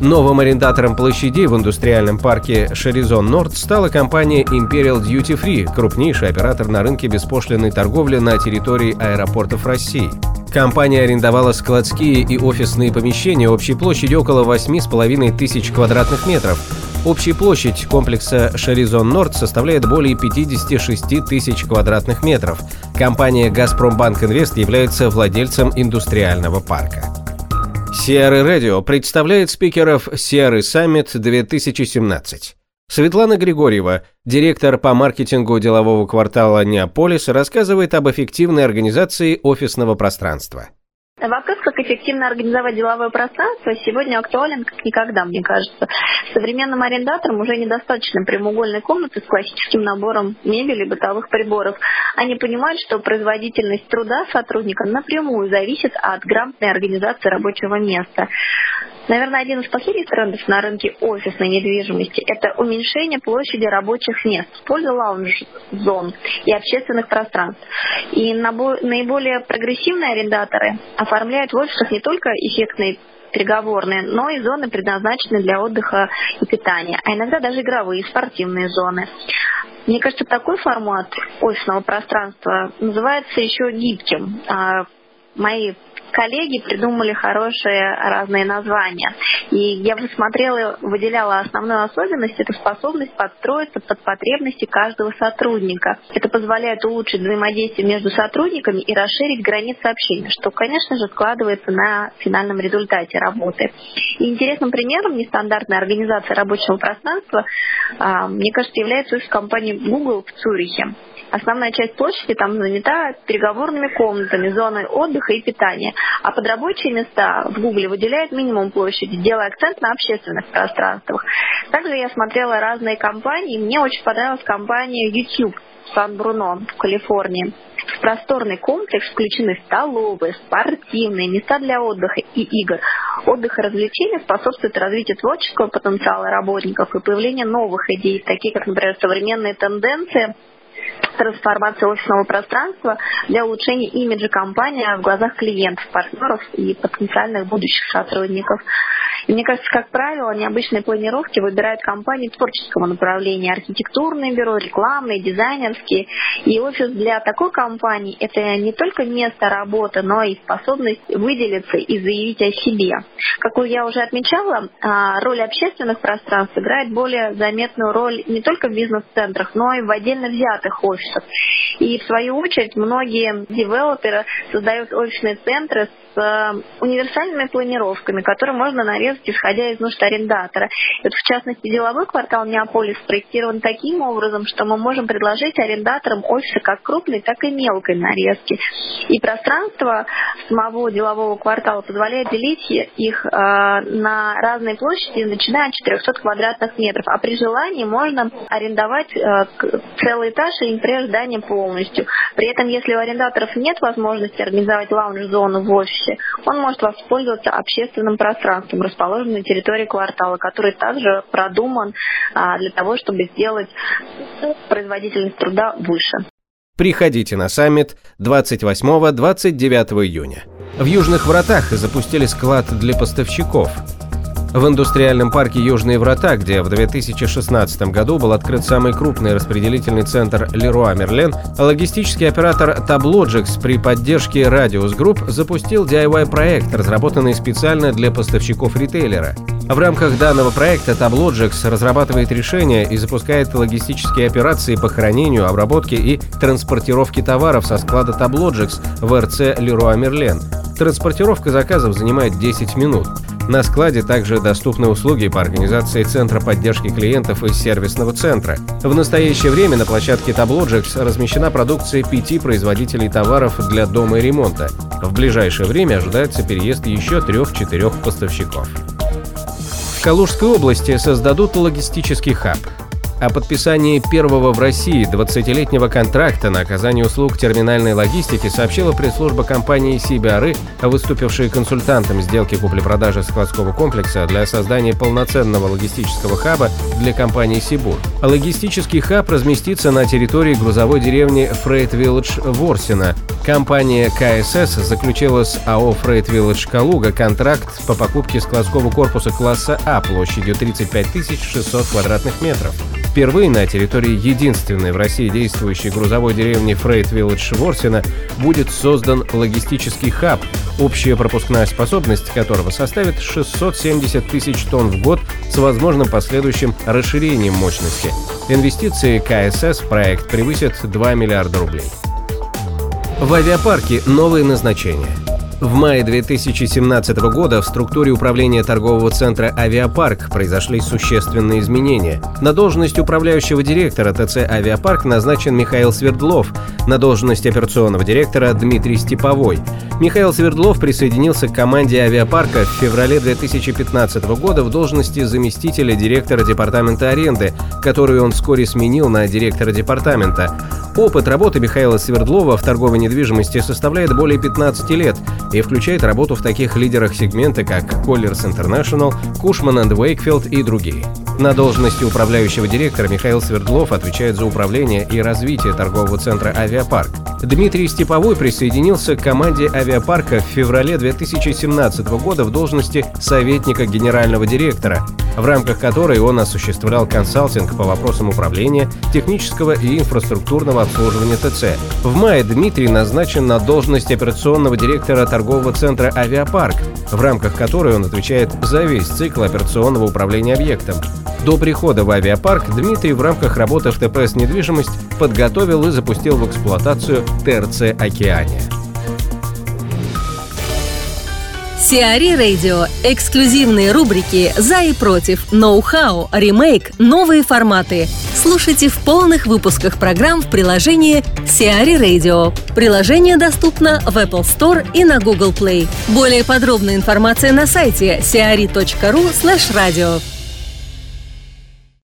Новым арендатором площадей в индустриальном парке Шаризон Норд стала компания Imperial Duty Free, крупнейший оператор на рынке беспошлиной торговли на территории аэропортов России. Компания арендовала складские и офисные помещения общей площадью около 8,5 тысяч квадратных метров. Общая площадь комплекса Шаризон Норд составляет более 56 тысяч квадратных метров. Компания «Газпромбанк Инвест» является владельцем индустриального парка. Sierra Radio представляет спикеров Sierra Summit 2017. Светлана Григорьева, директор по маркетингу делового квартала Неаполис, рассказывает об эффективной организации офисного пространства. Вопрос, как эффективно организовать деловое пространство, сегодня актуален как никогда, мне кажется. Современным арендаторам уже недостаточно прямоугольной комнаты с классическим набором мебели и бытовых приборов. Они понимают, что производительность труда сотрудника напрямую зависит от грамотной организации рабочего места. Наверное, один из последних трендов на рынке офисной недвижимости – это уменьшение площади рабочих мест в пользу лаунж-зон и общественных пространств. И наиболее прогрессивные арендаторы оформляют в офисах не только эффектные переговорные, но и зоны, предназначенные для отдыха и питания, а иногда даже игровые, спортивные зоны. Мне кажется, такой формат офисного пространства называется еще гибким. Мои коллеги придумали хорошие разные названия. И я посмотрела, выделяла основную особенность, это способность подстроиться под потребности каждого сотрудника. Это позволяет улучшить взаимодействие между сотрудниками и расширить границы общения, что, конечно же, складывается на финальном результате работы. И интересным примером нестандартной организации рабочего пространства, а, мне кажется, является офис компании Google в Цюрихе. Основная часть площади там занята переговорными комнатами, зоной отдыха и питания. А под рабочие места в Гугле выделяют минимум площади, делая акцент на общественных пространствах. Также я смотрела разные компании. Мне очень понравилась компания YouTube Сан-Бруно в Калифорнии. В просторный комплекс включены столовые, спортивные, места для отдыха и игр. Отдых и развлечения способствуют развитию творческого потенциала работников и появлению новых идей, такие как, например, современные тенденции трансформации офисного пространства для улучшения имиджа компании в глазах клиентов, партнеров и потенциальных будущих сотрудников. И мне кажется, как правило, необычные планировки выбирают компании творческого направления, архитектурные бюро, рекламные, дизайнерские. И офис для такой компании – это не только место работы, но и способность выделиться и заявить о себе. Как я уже отмечала, а, роль общественных пространств играет более заметную роль не только в бизнес-центрах, но и в отдельно взятых офисах. И в свою очередь многие девелоперы создают офисные центры с э, универсальными планировками, которые можно нарезать исходя из нужд арендатора. И вот, в частности, деловой квартал Неаполис спроектирован таким образом, что мы можем предложить арендаторам офисы как крупной, так и мелкой нарезки. И пространство самого делового квартала позволяет делить их э, на разные площади, начиная от 400 квадратных метров. А при желании можно арендовать э, целый этаж и, например, здание полностью. При этом, если у арендаторов нет возможности организовать лаунж-зону в офисе, офисе, он может воспользоваться общественным пространством, расположенным на территории квартала, который также продуман а, для того, чтобы сделать производительность труда выше. Приходите на саммит 28-29 июня. В Южных Вратах запустили склад для поставщиков – в индустриальном парке Южные Врата, где в 2016 году был открыт самый крупный распределительный центр Леруа Мерлен, логистический оператор Tablogix при поддержке Radius Group запустил DIY-проект, разработанный специально для поставщиков ритейлера. В рамках данного проекта Tablogix разрабатывает решения и запускает логистические операции по хранению, обработке и транспортировке товаров со склада Tablogix в РЦ Леруа Мерлен. Транспортировка заказов занимает 10 минут. На складе также доступны услуги по организации Центра поддержки клиентов и сервисного центра. В настоящее время на площадке Tablogix размещена продукция пяти производителей товаров для дома и ремонта. В ближайшее время ожидается переезд еще трех-четырех поставщиков. В Калужской области создадут логистический хаб. О подписании первого в России 20-летнего контракта на оказание услуг терминальной логистики сообщила пресс-служба компании CBRE, выступившей консультантом сделки купли-продажи складского комплекса для создания полноценного логистического хаба для компании Сибур. Логистический хаб разместится на территории грузовой деревни Freight Village Ворсина. Компания КСС заключила с АО Freight Village Калуга контракт по покупке складского корпуса класса А площадью 35 600 квадратных метров. Впервые на территории единственной в России действующей грузовой деревни Фрейд Вилледж Ворсина будет создан логистический хаб, общая пропускная способность которого составит 670 тысяч тонн в год с возможным последующим расширением мощности. Инвестиции КСС в проект превысят 2 миллиарда рублей. В авиапарке новые назначения – в мае 2017 года в структуре управления торгового центра «Авиапарк» произошли существенные изменения. На должность управляющего директора ТЦ «Авиапарк» назначен Михаил Свердлов, на должность операционного директора Дмитрий Степовой. Михаил Свердлов присоединился к команде «Авиапарка» в феврале 2015 года в должности заместителя директора департамента аренды, которую он вскоре сменил на директора департамента. Опыт работы Михаила Свердлова в торговой недвижимости составляет более 15 лет и включает работу в таких лидерах сегмента, как Colliers International, Cushman Wakefield и другие. На должности управляющего директора Михаил Свердлов отвечает за управление и развитие торгового центра «Авиапарк». Дмитрий Степовой присоединился к команде «Авиапарка» в феврале 2017 года в должности советника генерального директора, в рамках которой он осуществлял консалтинг по вопросам управления, технического и инфраструктурного обслуживания ТЦ. В мае Дмитрий назначен на должность операционного директора торгового центра «Авиапарк», в рамках которой он отвечает за весь цикл операционного управления объектом. До прихода в авиапарк Дмитрий в рамках работы в ТПС «Недвижимость» подготовил и запустил в эксплуатацию ТРЦ «Океания». Сиари Радио. Эксклюзивные рубрики «За и против», «Ноу-хау», «Ремейк», «Новые форматы». Слушайте в полных выпусках программ в приложении Сиари Radio. Приложение доступно в Apple Store и на Google Play. Более подробная информация на сайте siari.ru slash radio.